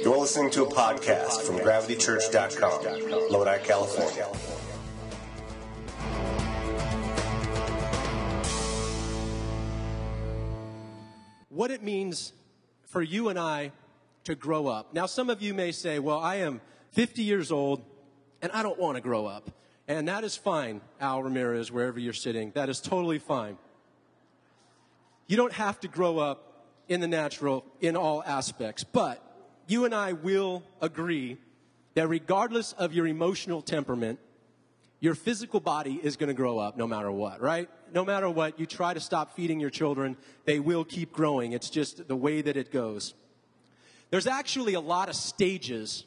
You're listening to a podcast from gravitychurch.com, Lodi, California. What it means for you and I to grow up. Now, some of you may say, well, I am 50 years old and I don't want to grow up. And that is fine, Al Ramirez, wherever you're sitting. That is totally fine. You don't have to grow up in the natural in all aspects, but you and I will agree that regardless of your emotional temperament, your physical body is going to grow up no matter what, right? No matter what, you try to stop feeding your children, they will keep growing. It's just the way that it goes. There's actually a lot of stages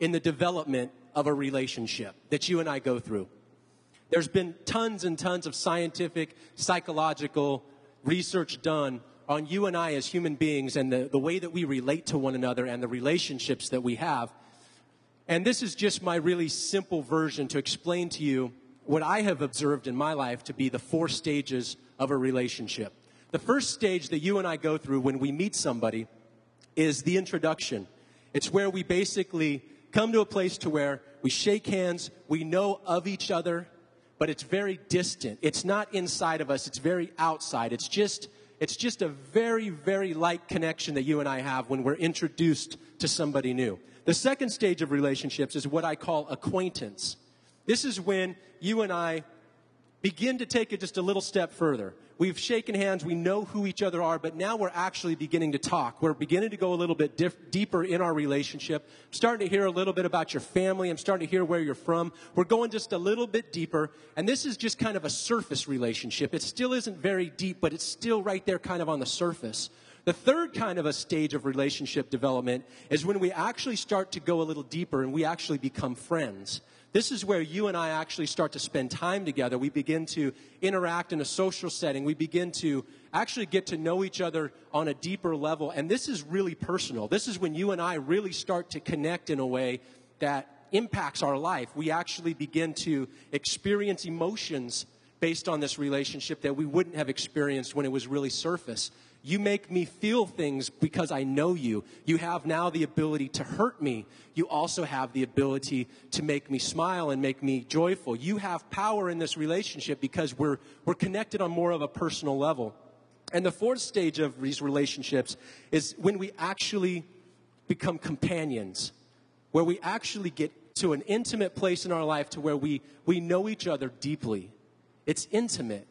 in the development of a relationship that you and I go through. There's been tons and tons of scientific, psychological research done on you and I as human beings and the, the way that we relate to one another and the relationships that we have. And this is just my really simple version to explain to you what I have observed in my life to be the four stages of a relationship. The first stage that you and I go through when we meet somebody is the introduction. It's where we basically come to a place to where we shake hands, we know of each other, but it's very distant. It's not inside of us, it's very outside. It's just it's just a very very light connection that you and I have when we're introduced to somebody new. The second stage of relationships is what I call acquaintance. This is when you and I begin to take it just a little step further. We've shaken hands, we know who each other are, but now we're actually beginning to talk. We're beginning to go a little bit deeper in our relationship. I'm starting to hear a little bit about your family. I'm starting to hear where you're from. We're going just a little bit deeper, and this is just kind of a surface relationship. It still isn't very deep, but it's still right there kind of on the surface. The third kind of a stage of relationship development is when we actually start to go a little deeper and we actually become friends. This is where you and I actually start to spend time together. We begin to interact in a social setting. We begin to actually get to know each other on a deeper level. And this is really personal. This is when you and I really start to connect in a way that impacts our life. We actually begin to experience emotions based on this relationship that we wouldn't have experienced when it was really surface. You make me feel things because I know you. You have now the ability to hurt me. You also have the ability to make me smile and make me joyful. You have power in this relationship because we're, we're connected on more of a personal level. And the fourth stage of these relationships is when we actually become companions, where we actually get to an intimate place in our life to where we, we know each other deeply. It's intimate.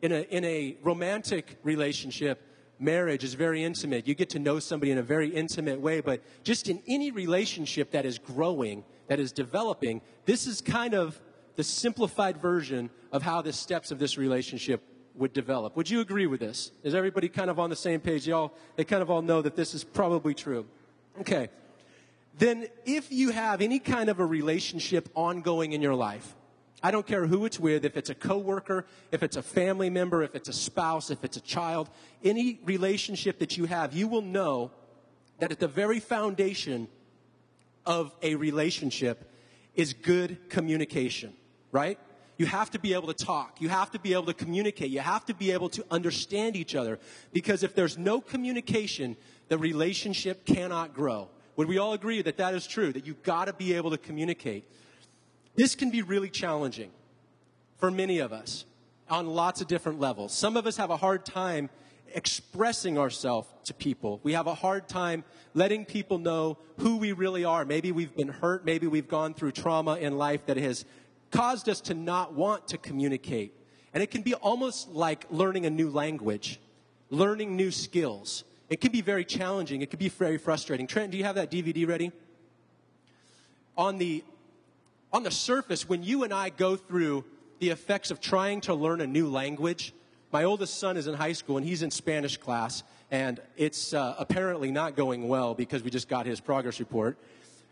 In a, in a romantic relationship, marriage is very intimate. You get to know somebody in a very intimate way, but just in any relationship that is growing, that is developing, this is kind of the simplified version of how the steps of this relationship would develop. Would you agree with this? Is everybody kind of on the same page? Y'all, they kind of all know that this is probably true. Okay. Then if you have any kind of a relationship ongoing in your life, I don't care who it's with, if it's a coworker, if it's a family member, if it's a spouse, if it's a child, any relationship that you have, you will know that at the very foundation of a relationship is good communication, right? You have to be able to talk. You have to be able to communicate. You have to be able to understand each other. Because if there's no communication, the relationship cannot grow. Would we all agree that that is true? That you've got to be able to communicate. This can be really challenging for many of us on lots of different levels. Some of us have a hard time expressing ourselves to people. We have a hard time letting people know who we really are. Maybe we've been hurt. Maybe we've gone through trauma in life that has caused us to not want to communicate. And it can be almost like learning a new language, learning new skills. It can be very challenging. It can be very frustrating. Trent, do you have that DVD ready? On the on the surface, when you and I go through the effects of trying to learn a new language, my oldest son is in high school and he's in Spanish class, and it's uh, apparently not going well because we just got his progress report.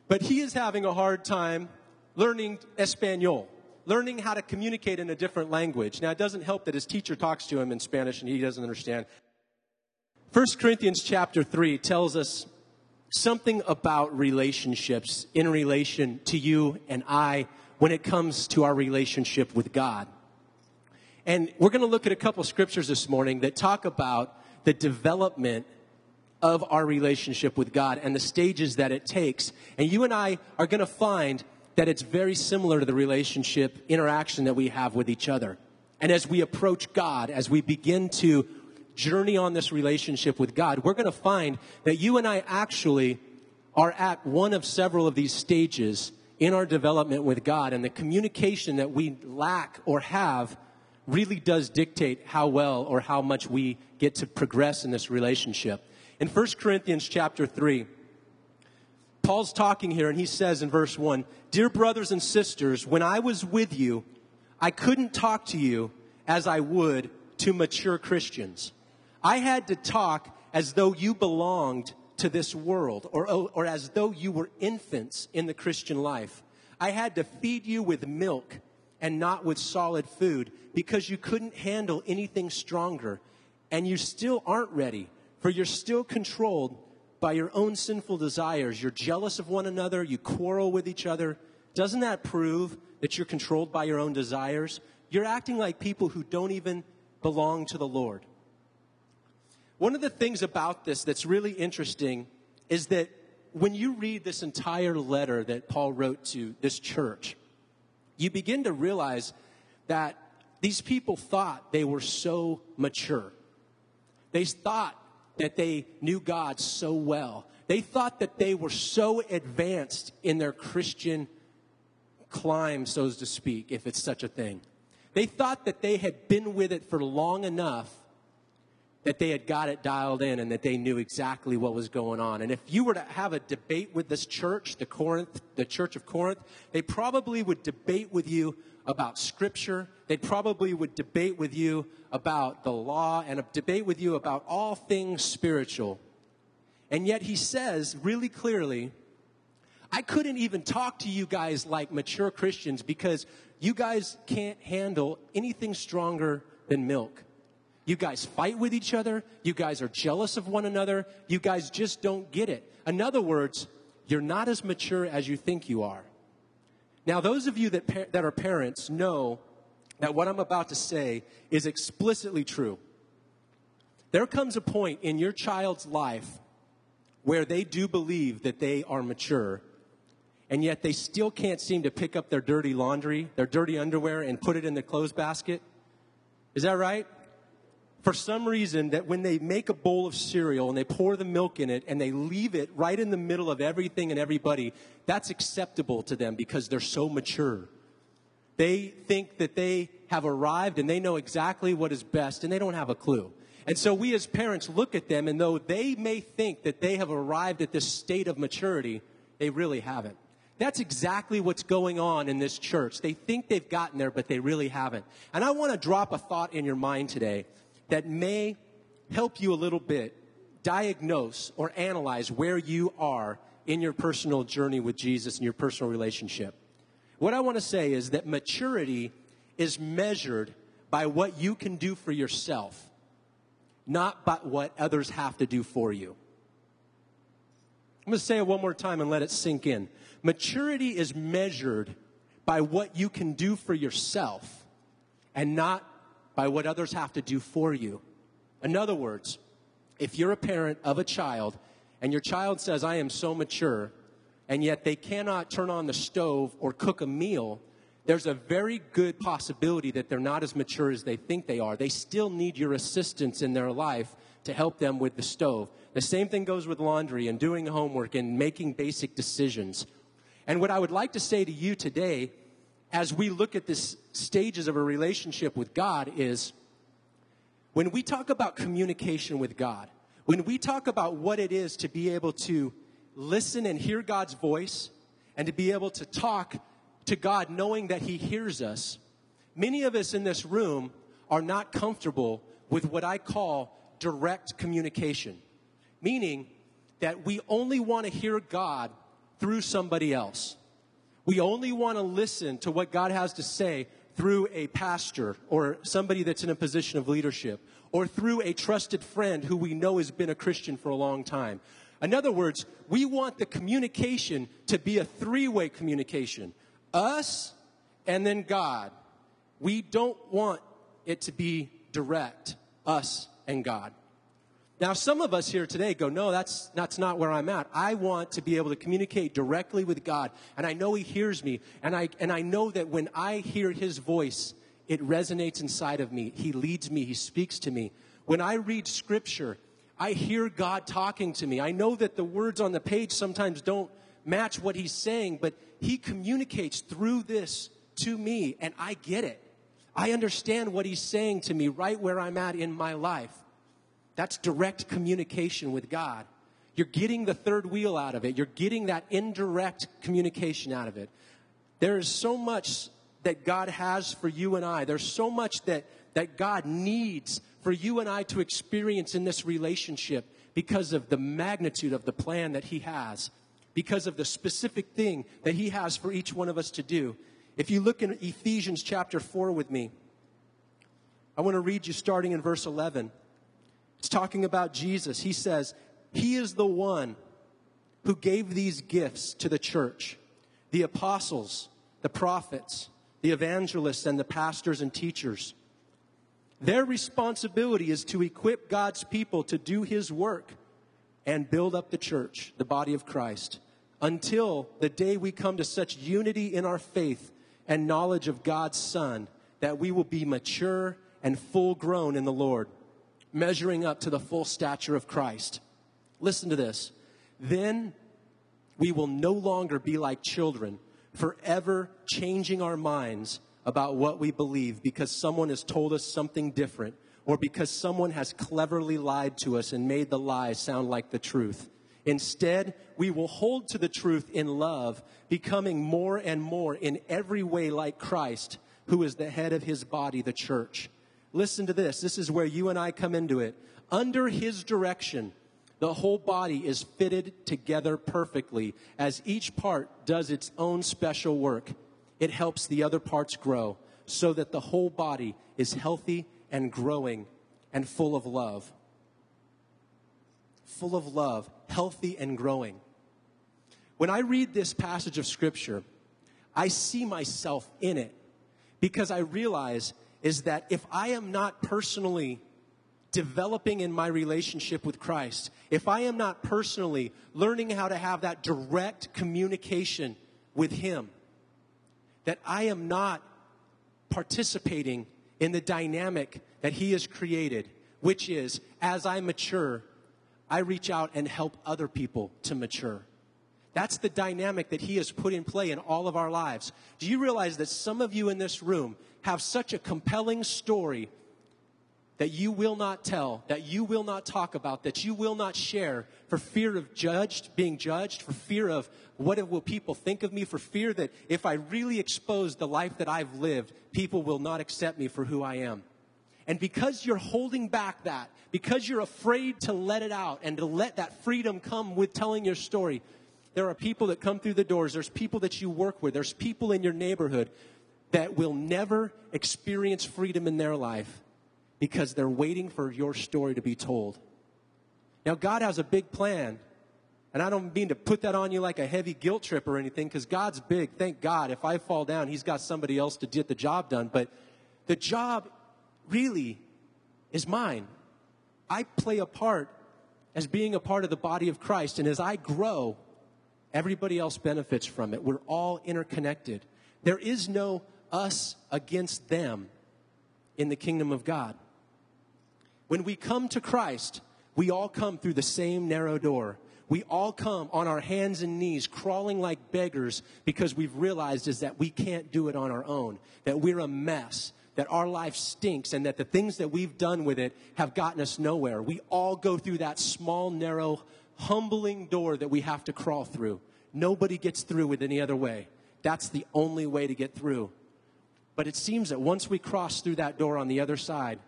But he is having a hard time learning Espanol, learning how to communicate in a different language. Now, it doesn't help that his teacher talks to him in Spanish and he doesn't understand. 1 Corinthians chapter 3 tells us something about relationships in relation to you and I when it comes to our relationship with God. And we're going to look at a couple scriptures this morning that talk about the development of our relationship with God and the stages that it takes. And you and I are going to find that it's very similar to the relationship interaction that we have with each other. And as we approach God, as we begin to journey on this relationship with God, we're going to find that you and I actually are at one of several of these stages in our development with God. And the communication that we lack or have really does dictate how well or how much we get to progress in this relationship. In 1 Corinthians chapter 3, Paul's talking here and he says in verse 1 Dear brothers and sisters, when I was with you, I couldn't talk to you as I would to mature Christians. I had to talk as though you belonged to this world or, or as though you were infants in the Christian life. I had to feed you with milk and not with solid food because you couldn't handle anything stronger. And you still aren't ready, for you're still controlled by your own sinful desires. You're jealous of one another, you quarrel with each other. Doesn't that prove that you're controlled by your own desires? You're acting like people who don't even belong to the Lord. One of the things about this that's really interesting is that when you read this entire letter that Paul wrote to this church, you begin to realize that these people thought they were so mature. They thought that they knew God so well. They thought that they were so advanced in their Christian climb, so to speak, if it's such a thing. They thought that they had been with it for long enough that they had got it dialed in and that they knew exactly what was going on. And if you were to have a debate with this church, the Corinth, the church of Corinth, they probably would debate with you about scripture. They probably would debate with you about the law and debate with you about all things spiritual. And yet he says really clearly, I couldn't even talk to you guys like mature Christians because you guys can't handle anything stronger than milk. You guys fight with each other. You guys are jealous of one another. You guys just don't get it. In other words, you're not as mature as you think you are. Now, those of you that, par- that are parents know that what I'm about to say is explicitly true. There comes a point in your child's life where they do believe that they are mature, and yet they still can't seem to pick up their dirty laundry, their dirty underwear, and put it in the clothes basket. Is that right? For some reason that when they make a bowl of cereal and they pour the milk in it and they leave it right in the middle of everything and everybody, that's acceptable to them because they're so mature. They think that they have arrived and they know exactly what is best and they don't have a clue. And so we as parents look at them and though they may think that they have arrived at this state of maturity, they really haven't. That's exactly what's going on in this church. They think they've gotten there, but they really haven't. And I want to drop a thought in your mind today that may help you a little bit diagnose or analyze where you are in your personal journey with Jesus and your personal relationship. What I want to say is that maturity is measured by what you can do for yourself, not by what others have to do for you. I'm going to say it one more time and let it sink in. Maturity is measured by what you can do for yourself and not by what others have to do for you. In other words, if you're a parent of a child and your child says, I am so mature, and yet they cannot turn on the stove or cook a meal, there's a very good possibility that they're not as mature as they think they are. They still need your assistance in their life to help them with the stove. The same thing goes with laundry and doing homework and making basic decisions. And what I would like to say to you today as we look at this stages of a relationship with God is when we talk about communication with God, when we talk about what it is to be able to listen and hear God's voice and to be able to talk to God knowing that He hears us, many of us in this room are not comfortable with what I call direct communication, meaning that we only want to hear God through somebody else. We only want to listen to what God has to say through a pastor or somebody that's in a position of leadership or through a trusted friend who we know has been a Christian for a long time. In other words, we want the communication to be a three way communication us and then God. We don't want it to be direct, us and God. Now, some of us here today go, no, that's, that's not where I'm at. I want to be able to communicate directly with God, and I know He hears me, and I, and I know that when I hear His voice, it resonates inside of me. He leads me, He speaks to me. When I read Scripture, I hear God talking to me. I know that the words on the page sometimes don't match what He's saying, but He communicates through this to me, and I get it. I understand what He's saying to me right where I'm at in my life. That's direct communication with God. You're getting the third wheel out of it. You're getting that indirect communication out of it. There is so much that God has for you and I. There's so much that, that God needs for you and I to experience in this relationship because of the magnitude of the plan that He has, because of the specific thing that He has for each one of us to do. If you look in Ephesians chapter 4 with me, I want to read you starting in verse 11. It's talking about Jesus. He says, He is the one who gave these gifts to the church the apostles, the prophets, the evangelists, and the pastors and teachers. Their responsibility is to equip God's people to do His work and build up the church, the body of Christ, until the day we come to such unity in our faith and knowledge of God's Son that we will be mature and full grown in the Lord measuring up to the full stature of Christ. Listen to this. Then we will no longer be like children, forever changing our minds about what we believe because someone has told us something different or because someone has cleverly lied to us and made the lie sound like the truth. Instead, we will hold to the truth in love, becoming more and more in every way like Christ, who is the head of his body, the church. Listen to this. This is where you and I come into it. Under his direction, the whole body is fitted together perfectly as each part does its own special work. It helps the other parts grow so that the whole body is healthy and growing and full of love. Full of love, healthy and growing. When I read this passage of Scripture, I see myself in it because I realize is that if I am not personally developing in my relationship with Christ, if I am not personally learning how to have that direct communication with Him, that I am not participating in the dynamic that He has created, which is as I mature, I reach out and help other people to mature. That's the dynamic that He has put in play in all of our lives. Do you realize that some of you in this room have such a compelling story that you will not tell, that you will not talk about, that you will not share for fear of judged, being judged, for fear of what will people think of me, for fear that if I really expose the life that I've lived, people will not accept me for who I am. And because you're holding back that, because you're afraid to let it out and to let that freedom come with telling your story, there are people that come through the doors. There's people that you work with. There's people in your neighborhood that will never experience freedom in their life because they're waiting for your story to be told. Now, God has a big plan. And I don't mean to put that on you like a heavy guilt trip or anything, because God's big. Thank God. If I fall down, He's got somebody else to get the job done. But the job really is mine. I play a part as being a part of the body of Christ. And as I grow, everybody else benefits from it. We're all interconnected. There is no us against them in the kingdom of God. When we come to Christ, we all come through the same narrow door. We all come on our hands and knees, crawling like beggars because we've realized is that we can't do it on our own, that we're a mess, that our life stinks, and that the things that we've done with it have gotten us nowhere. We all go through that small, narrow, humbling door that we have to crawl through. Nobody gets through with any other way. That's the only way to get through. But it seems that once we cross through that door on the other side,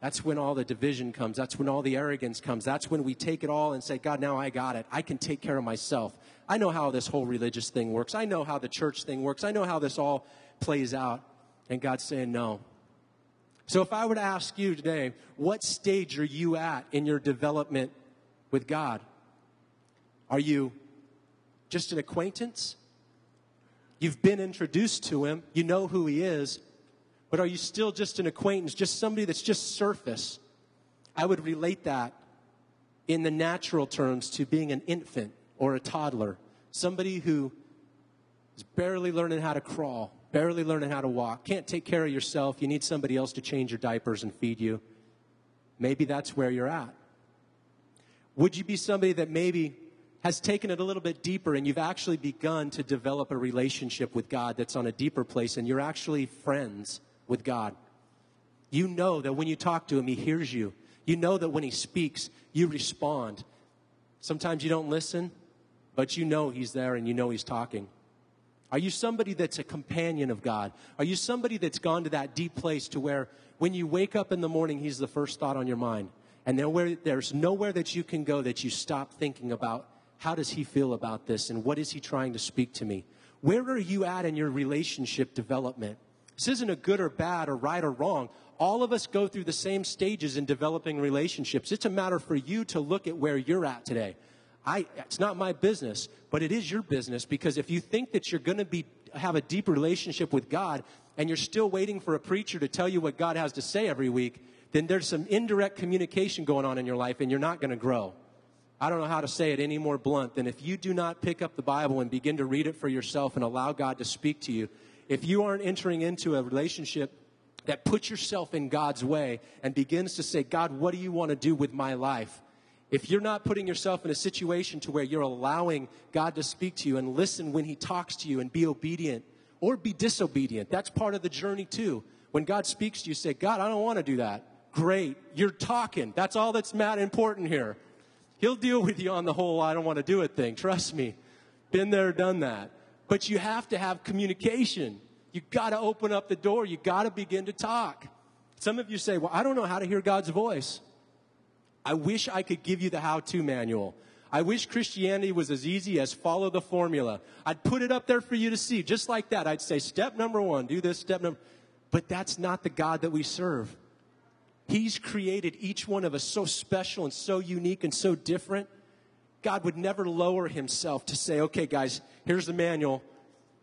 that's when all the division comes. That's when all the arrogance comes. That's when we take it all and say, God, now I got it. I can take care of myself. I know how this whole religious thing works. I know how the church thing works. I know how this all plays out. And God's saying, no. So if I were to ask you today, what stage are you at in your development with God? Are you just an acquaintance? You've been introduced to him, you know who he is, but are you still just an acquaintance, just somebody that's just surface? I would relate that in the natural terms to being an infant or a toddler, somebody who is barely learning how to crawl, barely learning how to walk, can't take care of yourself, you need somebody else to change your diapers and feed you. Maybe that's where you're at. Would you be somebody that maybe has taken it a little bit deeper and you've actually begun to develop a relationship with God that's on a deeper place and you're actually friends with God? You know that when you talk to Him, He hears you. You know that when He speaks, you respond. Sometimes you don't listen, but you know He's there and you know He's talking. Are you somebody that's a companion of God? Are you somebody that's gone to that deep place to where when you wake up in the morning, He's the first thought on your mind? And there's nowhere that you can go that you stop thinking about how does He feel about this and what is He trying to speak to me? Where are you at in your relationship development? This isn't a good or bad or right or wrong. All of us go through the same stages in developing relationships. It's a matter for you to look at where you're at today. I, it's not my business, but it is your business because if you think that you're going to be have a deep relationship with God and you're still waiting for a preacher to tell you what God has to say every week, then there's some indirect communication going on in your life and you're not going to grow. I don't know how to say it any more blunt than if you do not pick up the Bible and begin to read it for yourself and allow God to speak to you, if you aren't entering into a relationship that puts yourself in God's way and begins to say, God, what do you want to do with my life? If you're not putting yourself in a situation to where you're allowing God to speak to you and listen when He talks to you and be obedient or be disobedient, that's part of the journey too. When God speaks to you, say, God, I don't want to do that. Great. You're talking. That's all that's mad important here. He'll deal with you on the whole I don't want to do it thing. Trust me. Been there, done that. But you have to have communication. You got to open up the door. You got to begin to talk. Some of you say, Well, I don't know how to hear God's voice. I wish I could give you the how to manual. I wish Christianity was as easy as follow the formula. I'd put it up there for you to see, just like that. I'd say, step number one, do this, step number. But that's not the God that we serve. He's created each one of us so special and so unique and so different. God would never lower himself to say, okay, guys, here's the manual.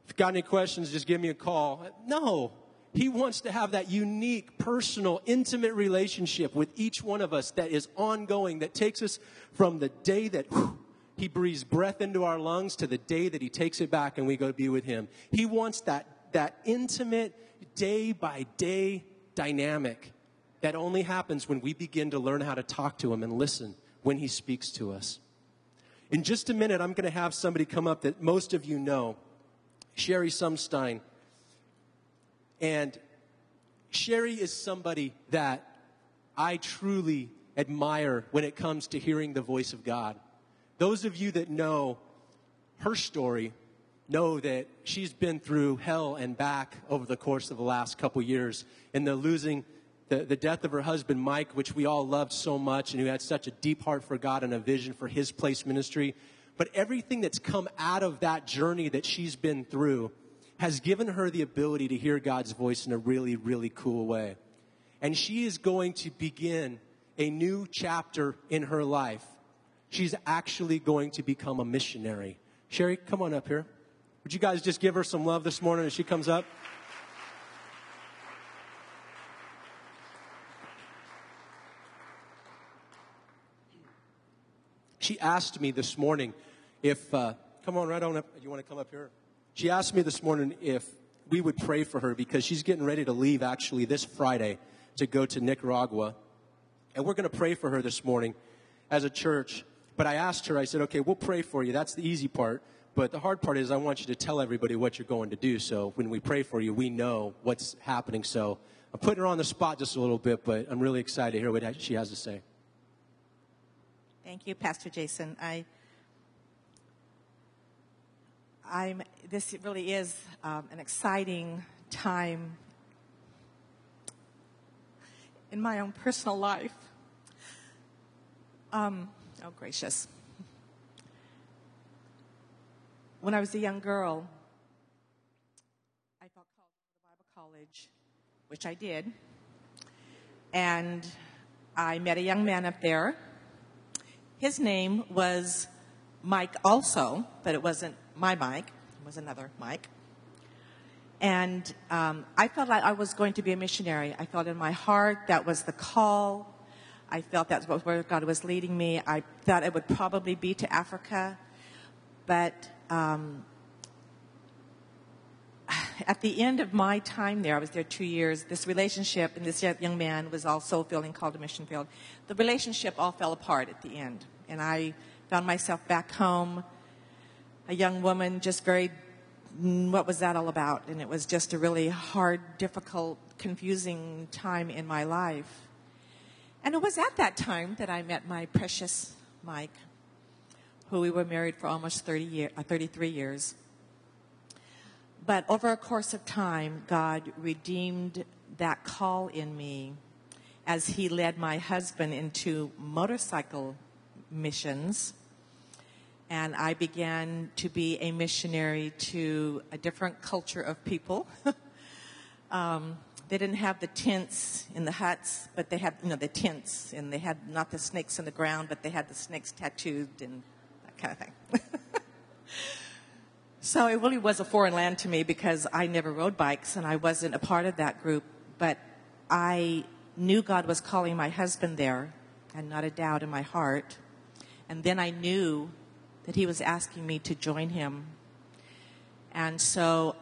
If you've got any questions, just give me a call. No. He wants to have that unique, personal, intimate relationship with each one of us that is ongoing, that takes us from the day that whew, He breathes breath into our lungs to the day that He takes it back and we go to be with Him. He wants that, that intimate, day by day dynamic that only happens when we begin to learn how to talk to Him and listen when He speaks to us. In just a minute, I'm going to have somebody come up that most of you know, Sherry Sumstein. And Sherry is somebody that I truly admire when it comes to hearing the voice of God. Those of you that know her story know that she's been through hell and back over the course of the last couple years in the losing the, the death of her husband mike which we all loved so much and who had such a deep heart for god and a vision for his place ministry but everything that's come out of that journey that she's been through has given her the ability to hear God's voice in a really, really cool way. And she is going to begin a new chapter in her life. She's actually going to become a missionary. Sherry, come on up here. Would you guys just give her some love this morning as she comes up? She asked me this morning if, uh, come on right on up. You want to come up here? She asked me this morning if we would pray for her because she's getting ready to leave actually this Friday to go to Nicaragua. And we're going to pray for her this morning as a church. But I asked her, I said, okay, we'll pray for you. That's the easy part. But the hard part is I want you to tell everybody what you're going to do. So when we pray for you, we know what's happening. So I'm putting her on the spot just a little bit, but I'm really excited to hear what she has to say. Thank you, Pastor Jason. I I'm, this really is um, an exciting time in my own personal life. Um, oh, gracious. When I was a young girl, I felt called to Bible college, which I did. And I met a young man up there. His name was Mike also, but it wasn't my Mike. It was another Mike. And um, I felt like I was going to be a missionary. I felt in my heart that was the call. I felt that's where God was leading me. I thought it would probably be to Africa, but um, at the end of my time there, I was there two years, this relationship and this young man was also feeling called to mission field. The relationship all fell apart at the end. And I found myself back home, a young woman, just very, mm, what was that all about? And it was just a really hard, difficult, confusing time in my life. And it was at that time that I met my precious Mike, who we were married for almost 30 year, uh, 33 years. But over a course of time, God redeemed that call in me as He led my husband into motorcycle missions. And I began to be a missionary to a different culture of people. um, they didn't have the tents in the huts, but they had, you know, the tents, and they had not the snakes in the ground, but they had the snakes tattooed and that kind of thing. So it really was a foreign land to me because I never rode bikes and I wasn't a part of that group. But I knew God was calling my husband there, and not a doubt in my heart. And then I knew that he was asking me to join him. And so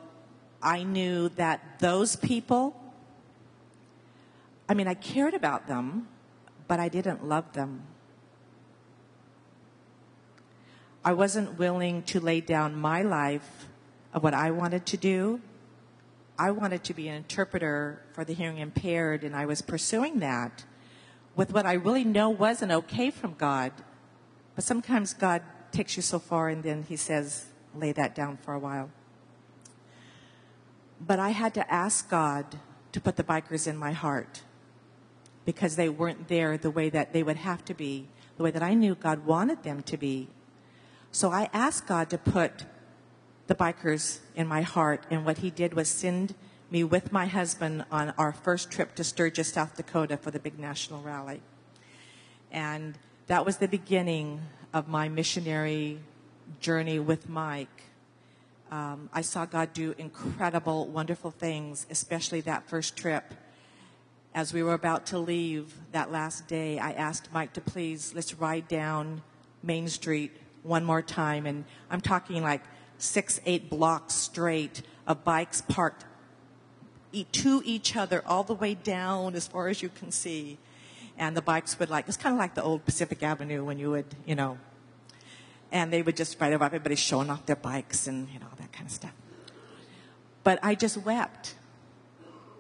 I knew that those people, I mean, I cared about them, but I didn't love them. I wasn't willing to lay down my life of what I wanted to do. I wanted to be an interpreter for the hearing impaired, and I was pursuing that with what I really know wasn't okay from God. But sometimes God takes you so far and then He says, lay that down for a while. But I had to ask God to put the bikers in my heart because they weren't there the way that they would have to be, the way that I knew God wanted them to be so I asked God to put the bikers in my heart, and what He did was send me with my husband on our first trip to Sturgis, South Dakota for the big national rally. And that was the beginning of my missionary journey with Mike. Um, I saw God do incredible, wonderful things, especially that first trip. As we were about to leave that last day, I asked Mike to please, let's ride down Main Street one more time. And I'm talking like six, eight blocks straight of bikes parked to each other all the way down as far as you can see. And the bikes would like, it's kind of like the old Pacific Avenue when you would, you know, and they would just ride over everybody showing off their bikes and, you know, all that kind of stuff. But I just wept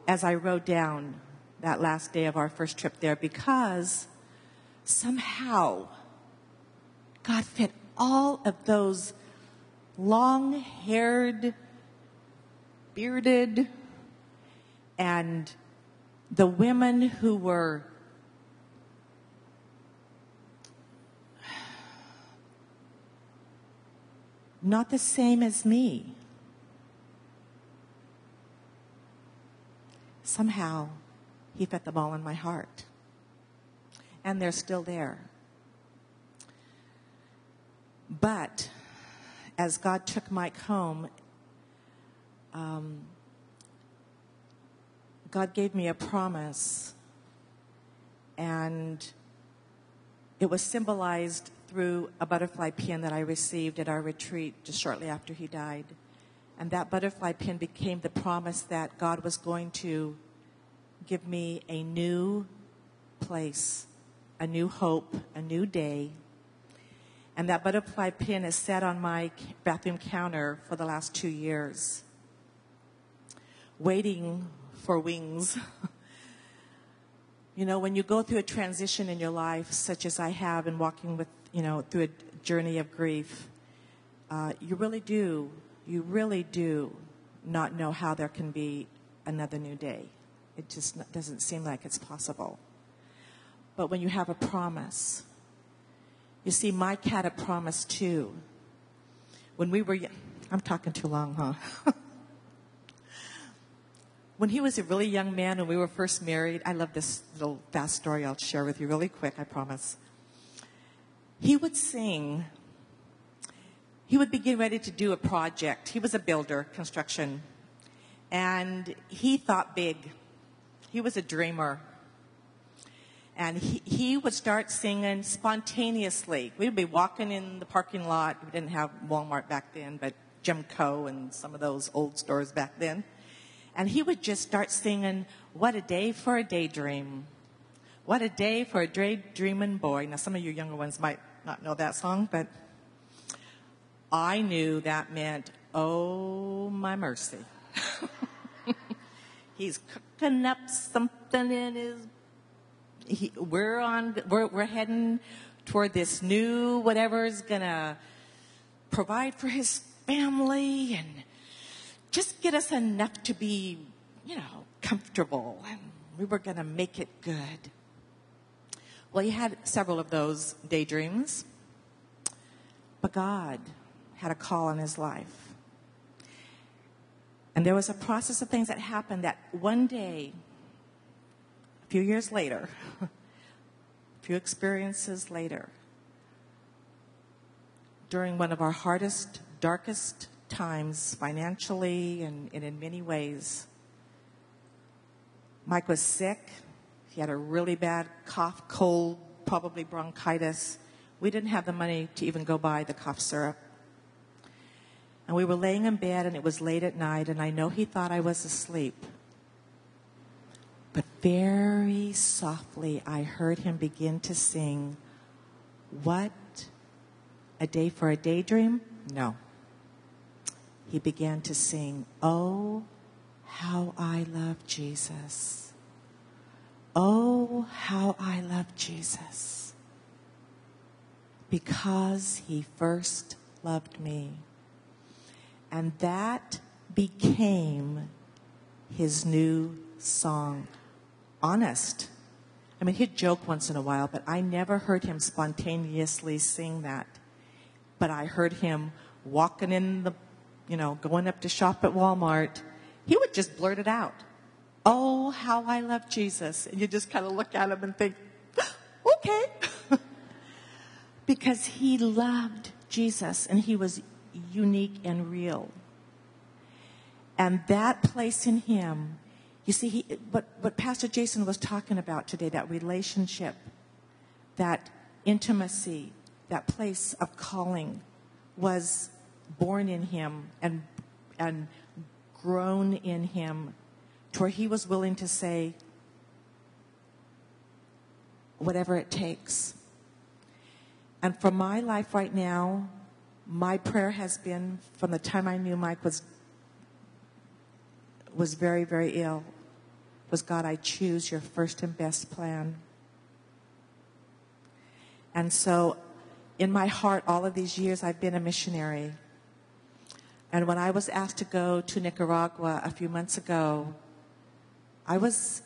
as I rode down that last day of our first trip there because somehow God fit all of those long haired, bearded, and the women who were not the same as me. Somehow, he fit them all in my heart. And they're still there. But as God took Mike home, um, God gave me a promise, and it was symbolized through a butterfly pin that I received at our retreat just shortly after he died. And that butterfly pin became the promise that God was going to give me a new place, a new hope, a new day and that butterfly pin has sat on my bathroom counter for the last two years, waiting for wings. you know, when you go through a transition in your life, such as I have, in walking with, you know, through a journey of grief, uh, you really do, you really do not know how there can be another new day. It just doesn't seem like it's possible. But when you have a promise, you see, Mike had a promise too. When we were, I'm talking too long, huh? when he was a really young man and we were first married, I love this little fast story I'll share with you really quick, I promise. He would sing. He would be getting ready to do a project. He was a builder, construction. And he thought big. He was a dreamer. And he, he would start singing spontaneously. We'd be walking in the parking lot. We didn't have Walmart back then, but Gemco and some of those old stores back then. And he would just start singing, What a Day for a Daydream. What a Day for a Daydreaming Boy. Now, some of you younger ones might not know that song, but I knew that meant, Oh, my mercy. He's cooking up something in his. He, we're on. We're, we're heading toward this new whatever is gonna provide for his family and just get us enough to be, you know, comfortable, and we were gonna make it good. Well, he had several of those daydreams, but God had a call in his life. And there was a process of things that happened that one day, a few years later, a few experiences later, during one of our hardest, darkest times financially and, and in many ways, Mike was sick. He had a really bad cough, cold, probably bronchitis. We didn't have the money to even go buy the cough syrup. And we were laying in bed, and it was late at night, and I know he thought I was asleep. But very softly, I heard him begin to sing, What? A day for a daydream? No. He began to sing, Oh, how I love Jesus. Oh, how I love Jesus. Because he first loved me. And that became his new song. Honest. I mean, he'd joke once in a while, but I never heard him spontaneously sing that. But I heard him walking in the, you know, going up to shop at Walmart. He would just blurt it out. Oh, how I love Jesus. And you just kind of look at him and think, okay. because he loved Jesus and he was unique and real. And that place in him, you see, he, what, Pastor Jason was talking about today, that relationship, that intimacy, that place of calling was born in him and, and grown in him to where he was willing to say, whatever it takes. And for my life right now, my prayer has been from the time I knew Mike was was very, very ill, was God, I choose your first and best plan. And so in my heart, all of these years, I've been a missionary. And when I was asked to go to Nicaragua a few months ago, I was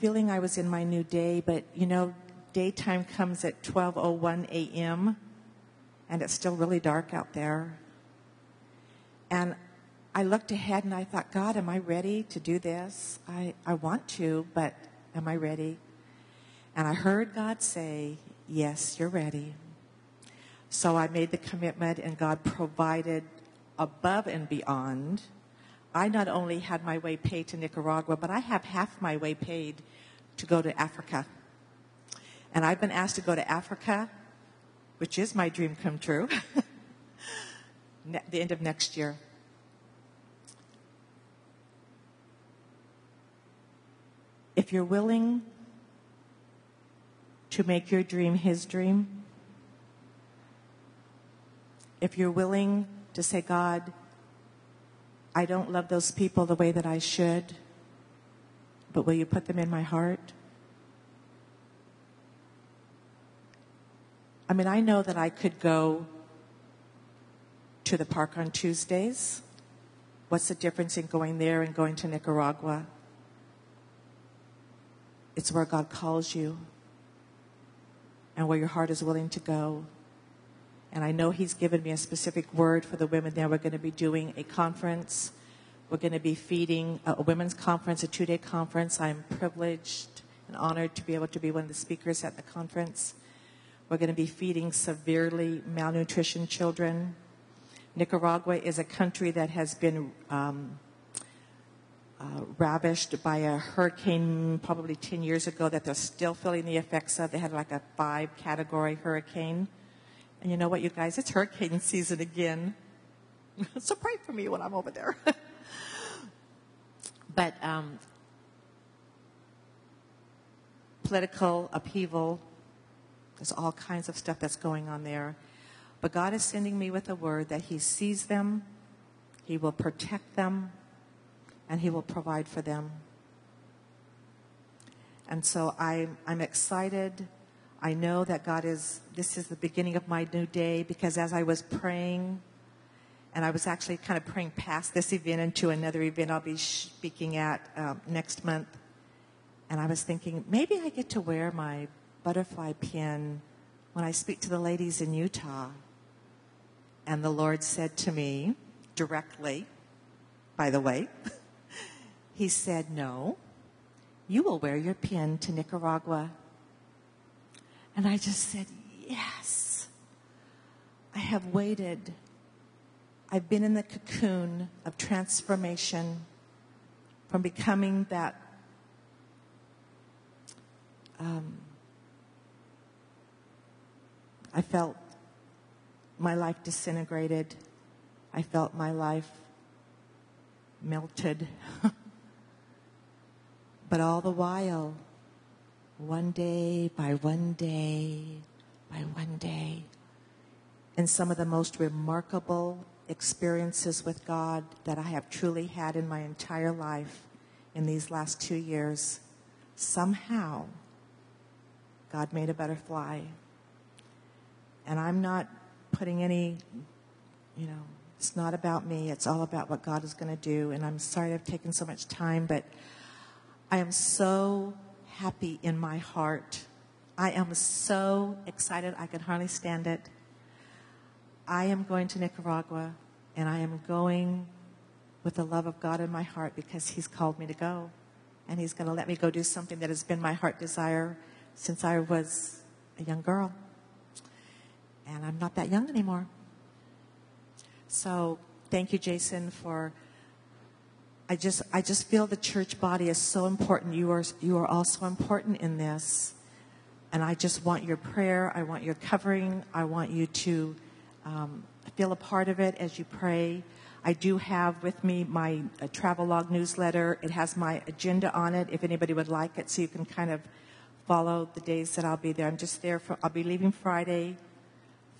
feeling I was in my new day, but you know, daytime comes at 12:01 a.m and it's still really dark out there. And I looked ahead and I thought, God, am I ready to do this? I, I want to, but am I ready? And I heard God say, Yes, you're ready. So I made the commitment, and God provided above and beyond. I not only had my way paid to Nicaragua, but I have half my way paid to go to Africa. And I've been asked to go to Africa which is my dream come true, the end of next year. If you're willing to make your dream his dream, if you're willing to say, God, I don't love those people the way that I should, but will you put them in my heart? I mean, I know that I could go to the park on Tuesdays. What's the difference in going there and going to Nicaragua? It's where God calls you and where your heart is willing to go. And I know He's given me a specific word for the women there. We're going to be doing a conference. We're going to be feeding a, women's conference, a two day conference. I'm privileged and honored to be able to be one of the speakers at the conference. We're going to be feeding severely malnutrition children. Nicaragua is a country that has been um, uh, ravished by a hurricane probably 10 years ago that they're still feeling the effects of. They had like a five category hurricane. And you know what, you guys? It's hurricane season again. so pray for me when I'm over there. but um, political upheaval, there's all kinds of stuff that's going on there. But God is sending me with a word that He sees them, He will protect them, and He will provide for them. And so I, I'm excited. I know that God is, this is the beginning of my new day because as I was praying, and I was actually kind of praying past this event into another event I'll be speaking at um, next month. And I was thinking, maybe I get to wear my butterfly pin when I speak to the ladies in Utah. And the Lord said to me directly, by the way, He said, No, you will wear your pin to Nicaragua. And I just said, Yes. I have waited. I've been in the cocoon of transformation from becoming that um, I felt my life disintegrated. I felt my life melted. but all the while, one day by one day by one day, in some of the most remarkable experiences with God that I have truly had in my entire life in these last two years, somehow God made a butterfly. And I'm not putting any, you know, it's not about me. It's all about what God is going to do. And I'm sorry I've taken so much time, but I am so happy in my heart. I am so excited. I can hardly stand it. I am going to Nicaragua, and I am going with the love of God in my heart because He's called me to go. And He's going to let me go do something that has been my heart desire since I was a young girl. And I'm not that young anymore. So thank you, Jason, for. I just, I just feel the church body is so important. You are, you are also important in this. And I just want your prayer. I want your covering. I want you to um, feel a part of it as you pray. I do have with me my uh, travel log newsletter. It has my agenda on it if anybody would like it, so you can kind of follow the days that I'll be there. I'm just there for, I'll be leaving Friday,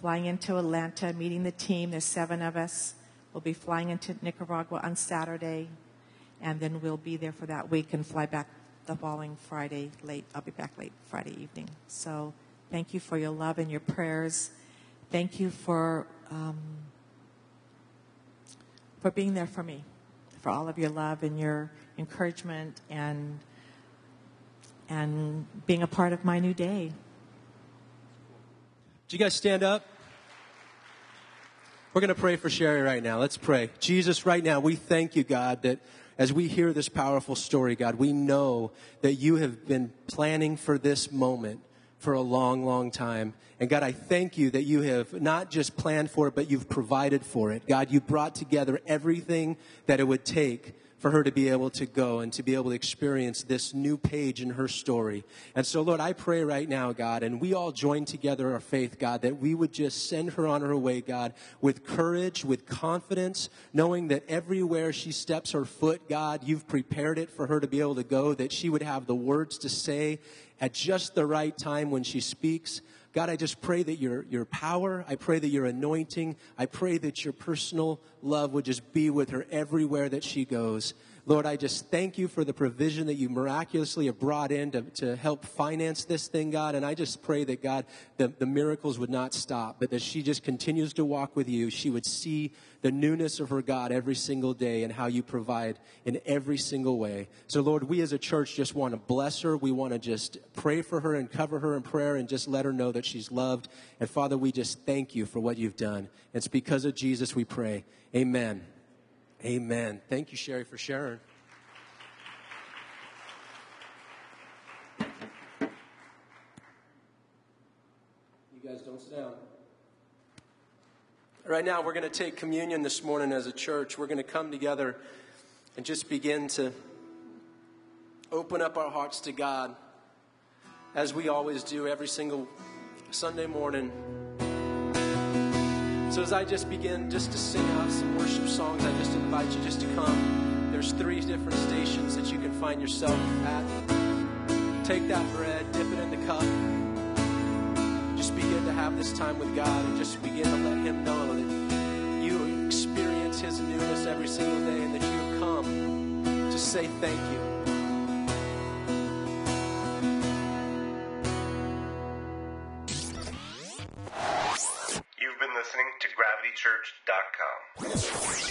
flying into Atlanta, meeting the team. There's seven of us. We'll be flying into Nicaragua on Saturday, and then we'll be there for that week and fly back the following Friday late. I'll be back late Friday evening. So thank you for your love and your prayers. Thank you for um, for being there for me, for all of your love and your encouragement and and being a part of my new day. Do you guys stand up? We're going to pray for Sherry right now. Let's pray. Jesus, right now, we thank you, God, that as we hear this powerful story, God, we know that you have been planning for this moment for a long, long time. And God, I thank you that you have not just planned for it, but you've provided for it. God, you brought together everything that it would take for her to be able to go and to be able to experience this new page in her story. And so, Lord, I pray right now, God, and we all join together our faith, God, that we would just send her on her way, God, with courage, with confidence, knowing that everywhere she steps her foot, God, you've prepared it for her to be able to go, that she would have the words to say at just the right time when she speaks. God, I just pray that your, your power, I pray that your anointing, I pray that your personal love would just be with her everywhere that she goes. Lord, I just thank you for the provision that you miraculously have brought in to, to help finance this thing, God. And I just pray that, God, the, the miracles would not stop, but that she just continues to walk with you. She would see the newness of her God every single day and how you provide in every single way. So, Lord, we as a church just want to bless her. We want to just pray for her and cover her in prayer and just let her know that she's loved. And Father, we just thank you for what you've done. It's because of Jesus we pray. Amen. Amen. Thank you, Sherry, for sharing. You guys don't sit down. Right now, we're going to take communion this morning as a church. We're going to come together and just begin to open up our hearts to God as we always do every single Sunday morning. So as I just begin just to sing out some worship songs, I just invite you just to come. There's three different stations that you can find yourself at. Take that bread, dip it in the cup. Just begin to have this time with God and just begin to let Him know that you experience His newness every single day and that you come to say thank you. You've